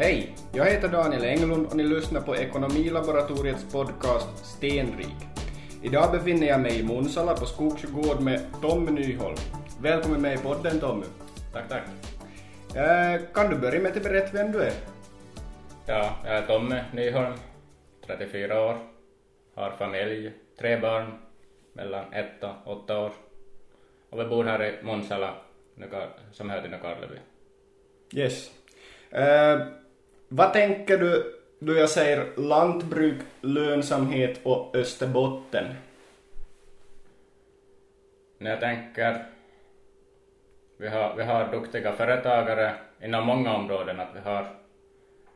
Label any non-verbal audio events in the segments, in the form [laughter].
Hej! Jag heter Daniel Englund och ni lyssnar på Ekonomilaboratoriets podcast Stenrik. Idag befinner jag mig i Munsala på Skogsgård med Tommy Nyholm. Välkommen med i podden Tommy. Tack, tack. Eh, kan du börja med att berätta vem du är? Ja, jag är Tommy Nyholm, 34 år, har familj, tre barn mellan ett och åtta år. Och vi bor här i Munsala, som hör till Nykarleby. Yes. Eh, vad tänker du då jag säger lantbruk, lönsamhet och Österbotten? När jag tänker, vi har, vi har duktiga företagare inom många områden. Att vi, har,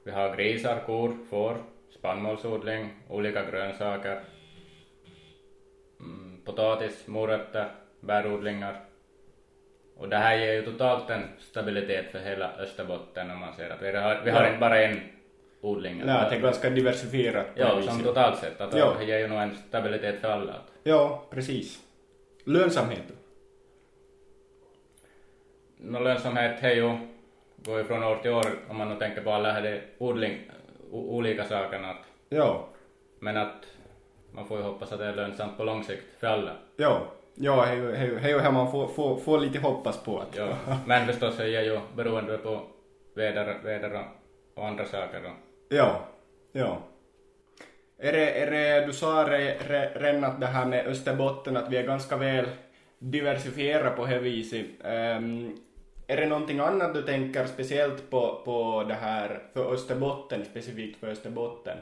vi har grisar, kor, får, spannmålsodling, olika grönsaker, mm, potatis, morötter, bärodlingar. Och det här ger ju totalt en stabilitet för hela Österbotten om man ser att vi har, vi har Ja. inte bara en odling. Nej, det är ganska diversifierat Ja, som totalt sett. Att Ja. det ger ju nog en stabilitet för alla. Ja, precis. Lönsamhet? Nå lönsamhet är ju, går ju från år till år om man nu tänker på alla här odling, olika sakerna. Att, Ja. men att man får ju hoppas att det är lönsamt på lång sikt för alla. Ja, ja, det är ju- man får, får, får lite hoppas på att. Ja. Men förstås är det ju beroende på väder, väder och, andra saker. Och, Ja, ja. Är det, är det, du sa re, re, redan att det här med Österbotten, att vi är ganska väl diversifierade på det viset. Ehm, är det någonting annat du tänker speciellt på, på det här för Österbotten, specifikt för Österbotten?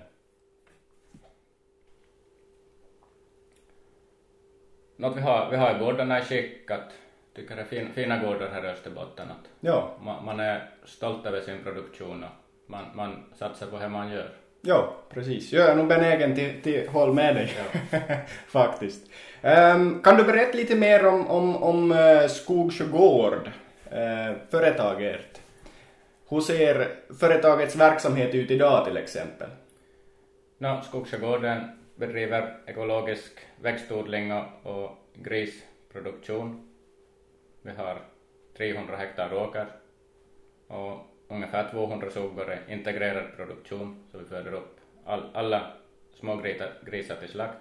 Något vi har, vi har gårdarna i skick att tycker det är fin, fina gårdar här i Österbotten. Att Ja, man, man är stolt över sin produktion och man, man satsar på det man gör. ja, precis. Jag är nog benägen till, till håll med dig, [laughs] faktiskt. Ehm, kan du berätta lite mer om, om, om uh, Skogsjö Gård, uh, företaget? Hur ser företagets verksamhet ut idag till exempel? No, Skogsgården bedriver ekologisk växtodling och, och grisproduktion. Vi har 300 hektar åker och ungefär 200 suggor i integrerad produktion, så vi föder upp all, alla små grisar, grisar till slakt.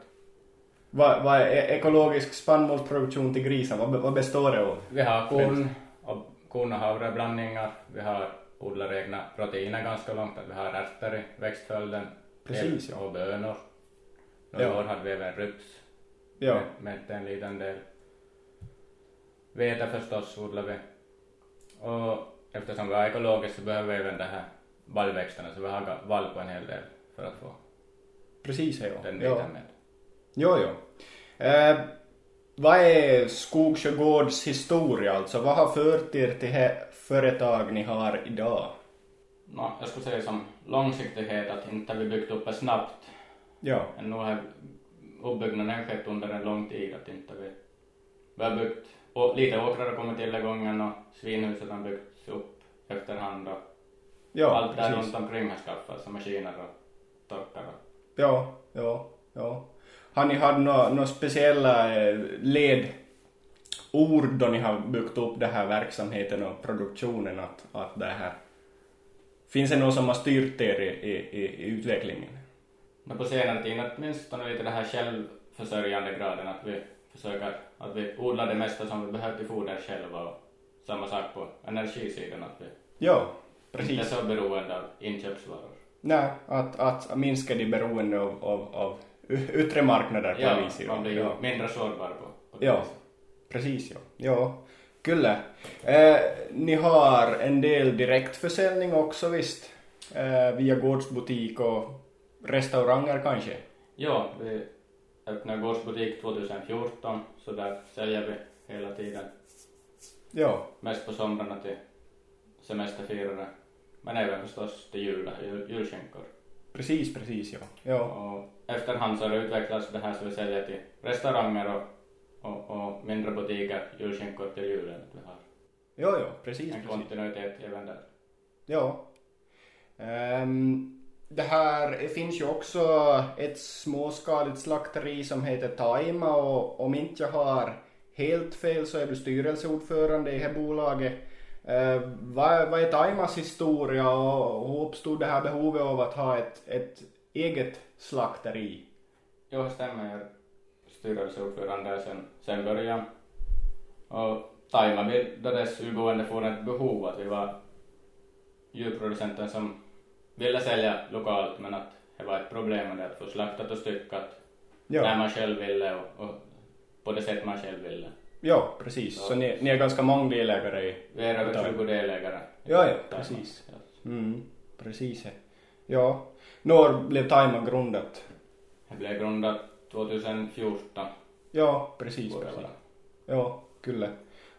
Vad, vad är ekologisk spannmålsproduktion till grisar? Vad, vad består det av? Vi har korn och, korn och havreblandningar, vi har odlar egna proteiner ganska långt, vi har ärtor i växtföljden Precis, ja. och bönor. Ja. Några år hade vi även ryps Ja, med en liten del. Vete förstås odlar vi. Och eftersom vi har ekologiskt så behöver vi även det här vallväxterna så vi har vall på en hel del för att få precis ja. den ja. biten med. Jo, jo. Eh, vad är Skogsjö Gårds historia alltså? Vad har fört er till det företag ni har idag? No, jag skulle säga som långsiktighet att inte vi byggt upp det snabbt. Ja, Men nu har uppbyggnaden skett under en lång tid att inte vi, vi har byggt och lite åkrar har kommit till gången och svinhuset har byggts upp efterhand och ja allt där runt omkring har skaffats, som maskiner och torkar och Ja, ja, ja. Har ni haft några nå speciella eh, ledord då ni har byggt upp den här verksamheten och produktionen att, att det här Finns det någon som har styrt er i, i, i utvecklingen? Men på senare tid åtminstone lite det här självförsörjande graden att vi försöker att vi odlar det mesta som vi behöver till foder själva och samma sak på energisidan att vi Ja, inte är precis. så beroende av inköpsvaror. Nej, att, att minska de beroende av, av, av yttre marknader på Ja, det viset. man blir ju ja. mindre sårbar på, på det Ja, precis ja. Ja, Kyllä. Eh, ni har en del direktförsäljning också visst? Eh, via gårdsbutik och restauranger kanske? Ja, vi öppnade gårdsbutik 2014 så där säljer vi hela tiden. Ja, Mest på somrarna till semesterfirare. Men även förstås till jul, jul, julskinkor. precis, precis ja. Ja, Och efterhand så har det utvecklats det här så vi säljer till restauranger och, och, och mindre butiker julskinkor till julen. Att vi har ja, ja precis, en precis. kontinuitet även där. Ja. Ehm, det här det finns ju också ett småskaligt slakteri som heter Taima och om inte jag har helt fel så är du styrelseordförande i det här bolaget. Eh, vad, vad är Taimas historia och hur uppstod det här behovet av att ha ett, ett eget slakteri? Jo, det stämmer. Jag är styrelseordförande sen, sen början. Och Taima bildades urgående från ett behov att vi var djurproducenten som ville sälja lokalt men att det var ett problem med det att få slaktat och styckat Ja. när man själv ville och, och på det sätt man själv ville. Ja, precis. Så ni, ni är ganska många delägare i... Vi är över Taima. 20 delägare. Ja, ja, precis. Mm, precis. Ja. När blev Taima grundat? Det blev grundat 2014. Ja, precis. precis. Ja, kyllä.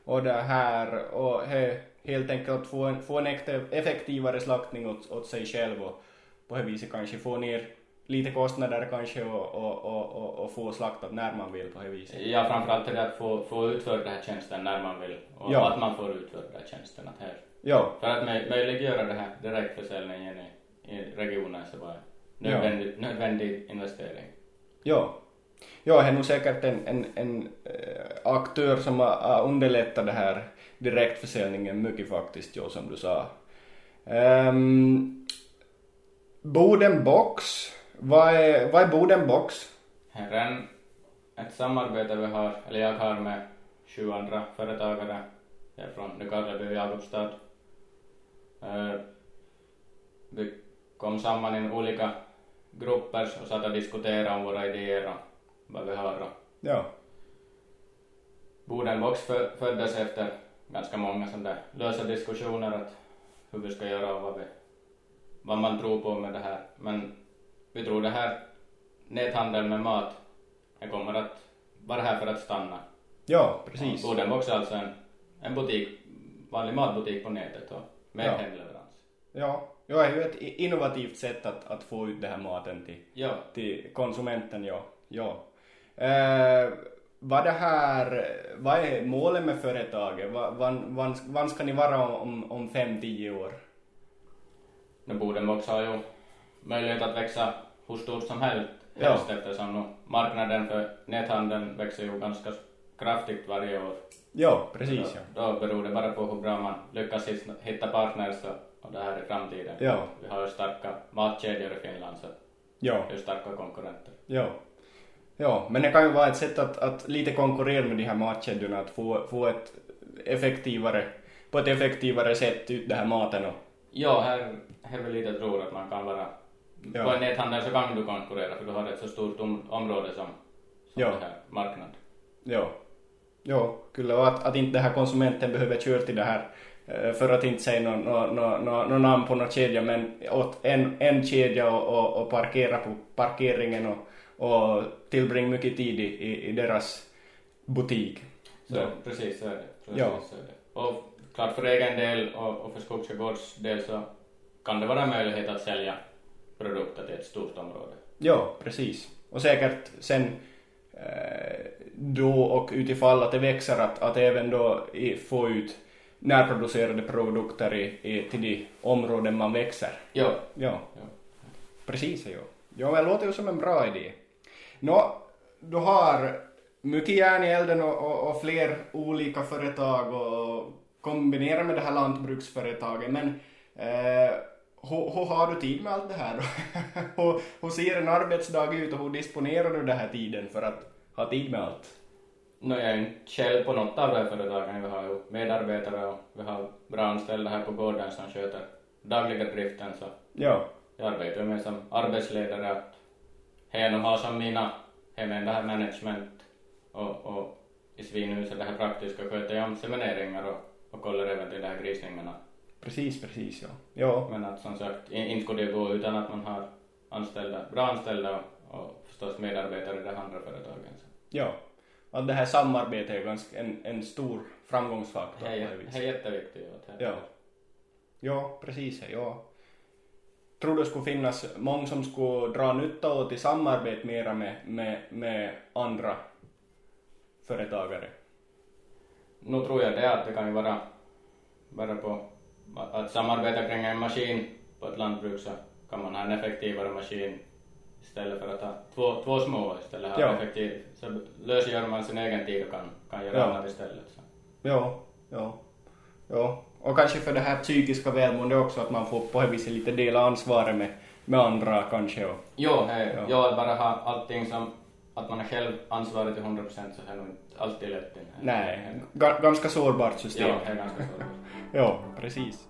Och det här, och he, helt enkelt få en, få en effektivare slaktning åt, åt sig själv och på det viset kanske få ner lite kostnader kanske och, och, och, och, få slaktat när man vill på det viset. Ja, framförallt är det att få, få utföra den här tjänsten när man vill och Ja. att man får utföra den här tjänsten. Att här. Ja, För att möj- möjliggöra det här direktförsäljningen i, i regionen så var det nödvändig, nödvändig investering. ja. Ja, det är nog säkert en, en, en eh, aktör som har, underlättat det här direktförsäljningen mycket faktiskt, ja, som du sa. Ehm, um, Bodenbox, vad är, vad är Bodenbox? Här är en, ett samarbete vi har, eller jag har med sju andra företagare. Jag är från Nykarleby och Jakobstad. Uh, vi kom samman i olika grupper och satt och diskuterade om våra idéer och vad vi har. Ja, Bodenbox fö- föddes efter ganska många sådana där lösa diskussioner att hur vi ska göra och vad, vi, vad man tror på med det här. Men vi tror det här näthandel med mat, det kommer att vara här för att stanna. ja precis. Bodenbox är alltså en, en butik, vanlig matbutik på nätet och med Ja. hemleverans. Ja, ja, det är ju ett innovativt sätt att, att få ut den här maten till, Ja, till konsumenten, ja. ja. Eh, vad det här, vad är målet med företaget? Vad, ska ni vara om, om fem, tio år? nu Bodenbox har ju möjlighet att växa hur stort som helst, Ja. helst eftersom nu marknaden för näthandeln växer ju ganska kraftigt varje år. Ja, precis ja. Då, då beror det bara på hur bra man lyckas hitta partners och, det här i framtiden. Ja. Vi har ju starka matkedjor i Finland så Ja, det är starka konkurrenter. ja. Ja, men det kan ju vara ett sätt att, att lite konkurrera med de här matkedjorna, att få, få ett effektivare, på ett effektivare sätt ut den här maten och Ja, här, här vill lite tror att man kan vara... Ja. På en näthandel så kan du konkurrera för du har ett så stort om, område som, som Ja. här marknad. Ja. Ja, kyllä. Och att, att inte den här konsumenten behöver köra till det här, eh, för att inte säga någon nå, nå, nå, nå namn på någon kedja, men åt en, en kedja och, och, och parkera på parkeringen och, och tillbringa mycket tid i, i, i deras butik. Så Ja. precis så är det. Precis Ja. så är det. Och klart för egen del och, och för Skogsgårds del så kan det vara möjlighet att sälja produkter till ett stort område. Ja, precis. Och säkert sen eh, då och utifall att det växer att, att även då i, få ut närproducerade produkter i, i, till de områden man växer. Ja. Ja, ja. precis. Ja, ja men det låter ju som en bra idé. Nå, du har mycket järn i elden och, och, och fler olika företag och kombinera med det här lantbruksföretaget, men eh, hur, hur har du tid med allt det här? [laughs] hur, hur ser en arbetsdag ut och hur disponerar du den här tiden för att ha tid med allt? Är jag inte själv på något av de här företagen. Vi har ju medarbetare och vi har bra anställda här på gården som sköter dagliga driften så Ja, jag arbetar med som arbetsledare att nu har som mina hemmen det här management och, och i svinhuset det här praktiska sköter jag om semineringar och, och kollar även till de här grisningarna. precis, precis, ja. Ja, Men att som sagt, in- inte skulle det gå utan att man har anställda, bra anställda och, och förstås medarbetare i de andra företagen. Så. ja. Att det här samarbetet är ganska en, en stor framgångsfaktor. Det är, det är jätteviktigt. Ja. Ja, precis. Ja. Tror det skulle finnas många som skulle dra nytta åt i samarbete mera med, med, med andra företagare? Nu tror jag det att det kan ju vara bara på att samarbeta kring en maskin på ett lantbruk så kan man ha en effektivare maskin istället för att ha två, två små istället ha Ja. effektiv. Så lösgör man sin egen tid och kan, kan göra Ja. annat istället. Så. Ja, ja, ja, Och kanske för det här psykiska välmåendet också, att man får på det viset lite dela ansvaret med, med andra kanske. Och, Jo, hej. Ja. Jag bara ha allting som att man är själv ansvarig till 100% så är nog inte alltid lätt. nej, ga, ganska sårbart system. Ja, det är ganska så. Ja, precis.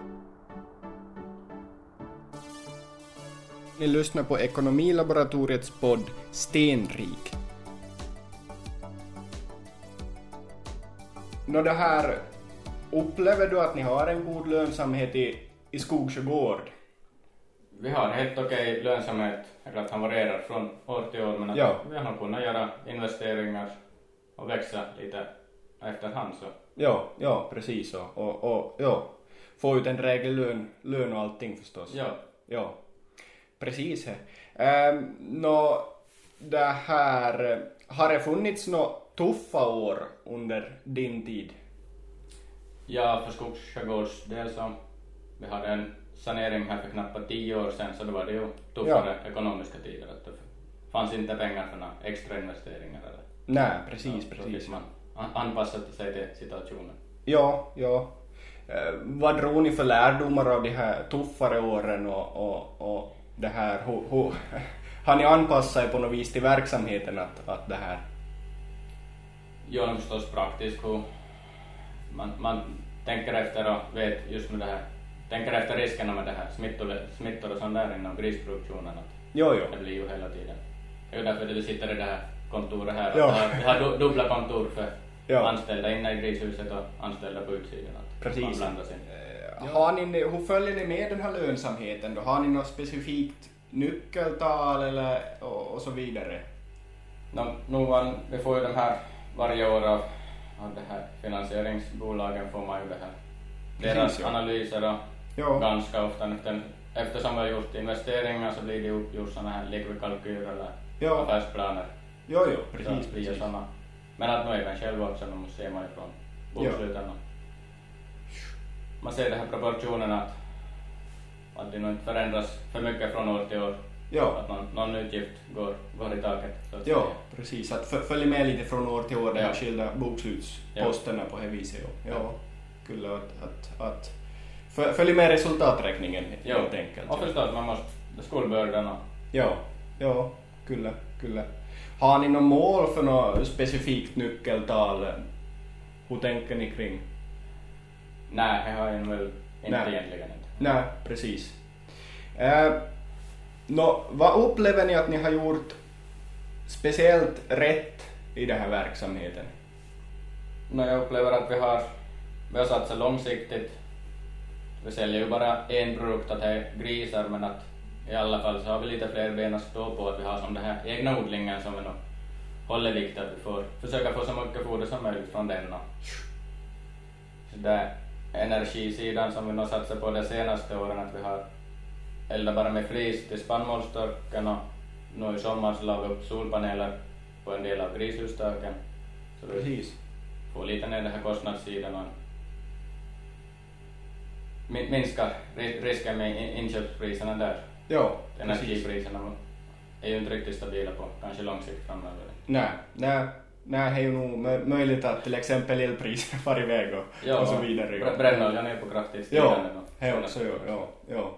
Ni lyssnar på Ekonomilaboratoriets podd Stenrik. Nå det här, upplever du att ni har en god lönsamhet i, i Skogsjö gård? Vi har helt okej lönsamhet. Är klart han varierar från år till år men att Ja. vi har kunnat göra investeringar och växa lite efterhand så. Ja, ja, precis. Och, och, och ja, få ut en dräglig lön, lön och allting förstås. Ja. Ja, precis. Ähm, nå, det här, har det funnits några tuffa år under din tid? Ja, för Skogsskärgårds del så vi hade en sanering här för knappt tio år sedan så då var det ju tuffare ekonomiska tider. Att det fanns inte pengar för några extra investeringar eller Nej, precis, så, så precis. man an- anpassa sig till situationen. Ja, ja. Eh, vad drog ni för lärdomar av de här tuffare åren och, och, och det här, [laughs] har ni anpassat er på något vis till verksamheten att, att det här, no, förstås praktiskt hur man, man tänker efter och vet just med det här, tänker efter riskerna med det här smittor, smittor och sånt där inom grisproduktionen att jo, jo, det blir ju hela tiden. Det är ju därför du sitter i det här kontoret här. Vi har, vi har du, dubbla kontor för Ja. anställda inne i grishuset och anställda på utsidan. Att Precis. Man. Eh, Har ni, hur följer ni med den här lönsamheten då? Har ni något specifikt nyckeltal eller och, och så vidare? No, nu man, vi får ju de här varje år av, av det här finansieringsbolagen får man ju det här. Deras Precis, ja. analyser och Ja, ganska ofta efter, eftersom vi har gjort investeringar så blir det ju gjort sådana här likvidkalkyler eller Ja. affärsplaner. jo, jo, Så precis, ju precis. såna. Men att nu även själv också, nu ser man ju från boksluten och man ser de här proportionerna att, att det nog inte förändras för mycket från år till år. Ja, Att någon, någon utgift går, går i taket. Så att ja, säga. precis. Att fö- följa med lite från år till år, de Ja. skilda bokslutsposterna på det viset. Ja, ja. Kyllä att, att, att fö- följa med resultaträkningen Ja. helt enkelt. Och förstås, man måste, skolbördan och Ja, ja, kyllä, kyllä. Har ni något mål för något specifikt nyckeltal? Hur tänker ni kring? nej, det har jag väl inte Nej. egentligen inte. Nej, precis. Eh, nå, vad upplever ni att ni har gjort speciellt rätt i den här verksamheten? No, jag upplever att vi har, vi har satsat långsiktigt. Vi säljer ju bara en produkt, att det är grisar, men att i alla fall så har vi lite fler ben att stå på, att vi har som den här egna odlingen som vi nog håller vikt att vi får försöka få så mycket foder som möjligt från den. Och så där energisidan som vi nog satsat på de senaste åren, att vi har eldat bara med flis till spannmålstorken och nu i sommar så la vi upp solpaneler på en del av grishustaken. Så vi Precis. få lite ner den här kostnadssidan och min- minska ri- risken med in- inköpspriserna där. Ja. Energipriserna är ju inte riktigt stabila på kanske lång sikt framöver. Nej, nej, nej, det är ju nog mö- möjligt att till exempel elpriserna [laughs] far iväg och, och så vidare. br- Brännoljan är på kraftigt Ja, stigande. och det också, ja, ja, ja.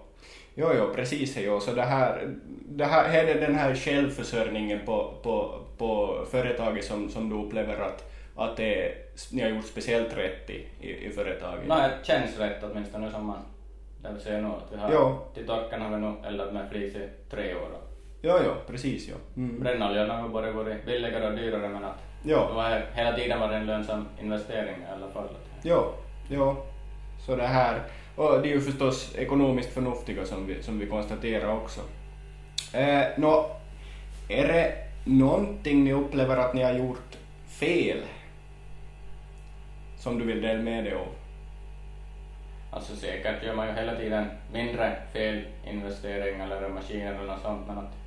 Jo, jo, precis. Jo. Så det här, det här, här är den här självförsörjningen på, på, på företaget som, som du upplever att, att det, ni har gjort speciellt rätt i, i, i företaget? No, det känns rätt åtminstone som man där vi ser nu att vi har till torkan har vi nog eldat med flis i tre år. Jo, jo, precis. Jo. Mm. Brännoljan har både varit billigare och dyrare men att det Jo, var hela tiden var det en lönsam investering i alla fall. Jo, jo. Så det här, och det är ju förstås ekonomiskt förnuftiga som vi, som vi konstaterar också. Eh, nå, är det någonting ni upplever att ni har gjort fel? Som du vill dela med dig av? Alltså säkert gör man ju hela tiden mindre felinvesteringar eller maskiner eller något sånt men att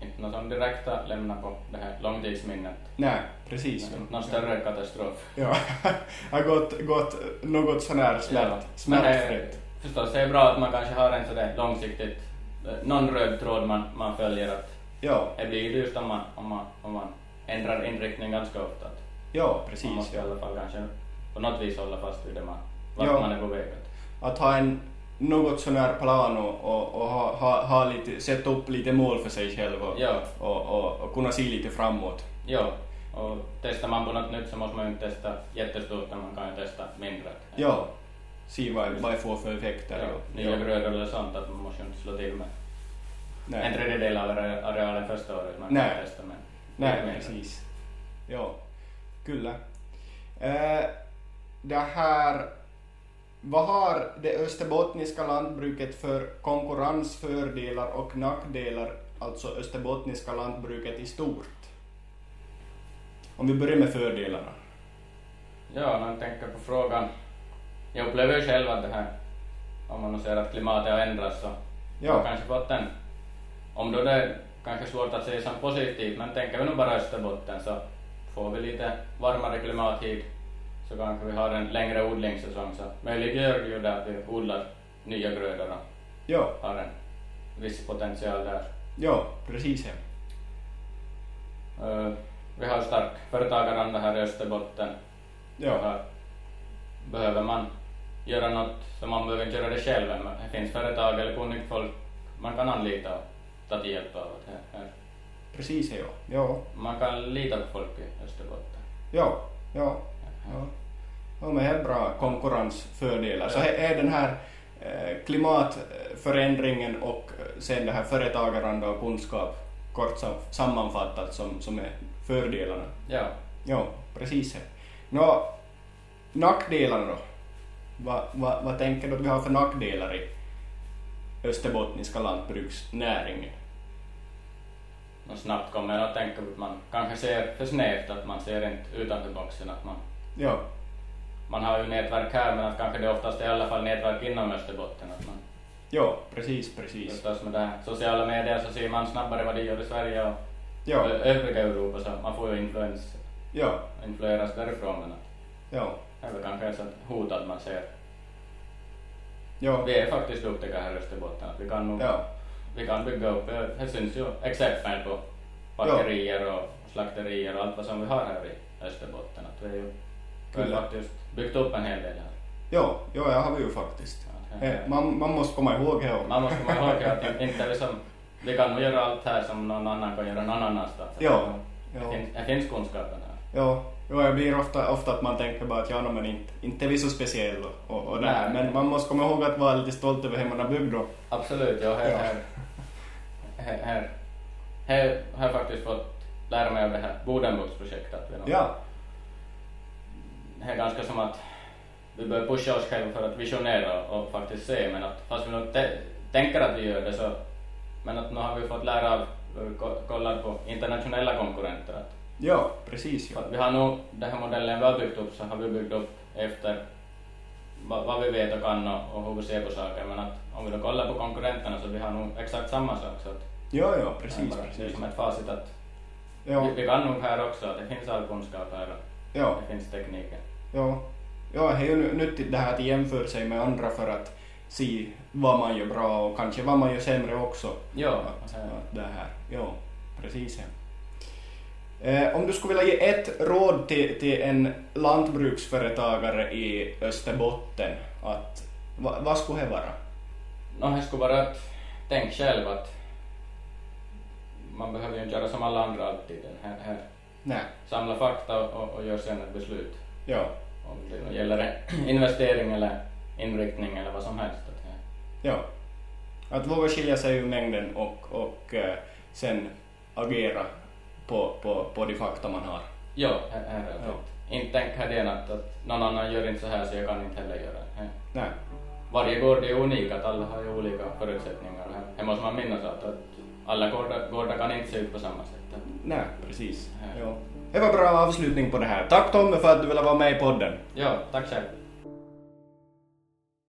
inte något sånt direkta lämna på det här långtidsminnet. Nej, precis. Någon större katastrof. Ja, [laughs] har gått, gått något sån här smärt, Men det, smärtfritt. förstås, det är bra att man kanske har en sådär långsiktigt, eh, någon röd tråd man, man följer att Ja, det blir dyrt om man, om man, om man ändrar inriktning ganska ofta. Ja, man precis. måste i Ja. alla fall kanske på något vis hålla fast vid det man, vart Ja. man är på väg. Att ha en något sån här plan och, och, och ha, ha, ha lite, sätta upp lite mål för sig själv och, Ja. och, och, och kunna se lite framåt. Ja, och testar man på något nytt så måste man ju inte testa jättestort, utan man kan ju testa mindre. Ja, se vad, vad det får för effekter. Ja, nya grödor eller sånt, att man måste ju inte slå till med en Nej, tredjedel av are- arealen första året. Man Nej. kan testa med nej mindre. precis. Ja, kyllä. Eh, det här, vad har det österbottniska lantbruket för konkurrensfördelar och nackdelar, alltså österbottniska lantbruket i stort? Om vi börjar med fördelarna. Ja, när man tänker på frågan. Jag upplever ju själv att det här, om man nu ser att klimatet har ändrats så Ja. har kanske fått en, om då det är kanske svårt att se som positivt, men tänker vi nu bara Österbotten så får vi lite varmare klimat hit så kanske vi har en längre odlingssäsong så möjliggör ju det att vi odlar nya grödor och Ja, har en viss potential där. ja, precis. Eh, vi har stark företagaranda här i Österbotten. Ja, Här behöver man göra något så man behöver inte göra det själv. Men det finns företag eller kunnigt folk man kan anlita och ta till hjälp av. Här. precis ja. Ja, Man kan lita på folk i Österbotten. ja, ja. Ja, ja är bra konkurrensfördelar. Så är den här eh, klimatförändringen och eh, sen det här företagaranda och kunskap kort sam- sammanfattat som, som är fördelarna. Ja, Ja, precis. Nå, nackdelarna då? Vad vad vad tänker du att vi har för nackdelar i österbottniska lantbruksnäringen? och snabbt kommer jag att tänka på att man kanske ser för snävt, att man ser inte utanför boxen. Att man, Ja, man har ju nätverk här men att kanske det oftast är i alla fall nätverk inom Österbotten. Att man, ja, precis, precis. Förstås med det här sociala medier så ser man snabbare vad de gör i Sverige och Ja, övriga Europa så man får ju influens, ja, influeras därifrån men ja, det är väl kanske ett hot att man ser. ja, Vi är faktiskt duktiga här i Österbotten att vi kan nog, ja, vi kan bygga upp, eh, det syns ju exempel på bakerier och slakterier och allt vad som vi har här i Österbotten att vi är ju Kyllä. faktiskt byggt upp en hel del här. ja, ja, det har vi ju faktiskt. Här- Eh, Man, man måste komma ihåg det. Man måste komma ihåg att inte liksom, vi kan nog göra allt här som någon annan kan göra någon annanstans. Ja, Det, ja. finns, kunskapen här. Ja, ja, det blir ofta, ofta att man tänker bara att ja, no, men inte, inte är vi så speciella och, och, här. Nej. Men man måste komma ihåg att vara lite stolt över hur man har byggt och Absolut, jag här, Ja. här, här, här, här har jag faktiskt fått lära mig av det här nog- Ja, Det är ganska som att vi bör pusha oss själva för att visionera och, faktiskt se, men att fast vi nog tänker att vi gör det så, men att nu har vi fått lära av, ko- kolla på internationella konkurrenter att ja, precis. Ja. att vi har nog, den här modellen vi har byggt upp så har vi byggt upp efter vad, vad vi vet och kan och, och hur vi ser på saker. Men att om vi då kollar på konkurrenterna så vi har nog exakt samma sak. Så att Ja, ja, precis, Det är som ett facit att Ja, vi, vi kan nog här också, att det finns all kunskap här och ja, det finns tekniken. Ja. Ja, det är ju nyttigt det här att jämföra sig med andra för att se vad man gör bra och kanske vad man gör sämre också. Ja, Att, att det här, ja, precis. Ja. Eh, om du skulle vilja ge ett råd till, till en lantbruksföretagare i Österbotten, att, va, vad skulle det vara? no, det skulle vara att tänk själv att man behöver ju inte göra som alla andra alltid. Här, här. Nej, Samla fakta och, och, och gör sen ett beslut. Ja, Om det gäller investering eller inriktning eller vad som helst. Ja. Att våga skilja sig ur mängden och, och eh, sen agera på, på, på de fakta man har. Ja, det. Inte tänka det att, att någon annan gör inte så här så jag kan inte heller göra det. Nej, Varje gård är unik, att alla har ju olika förutsättningar. Här måste man minnas att, att alla gårdar, gårdar kan inte se ut på samma sätt. Nej, precis. Ja. Det var bra avslutning på det här. Tack Tommy för att du ville vara med i podden. ja, tack själv.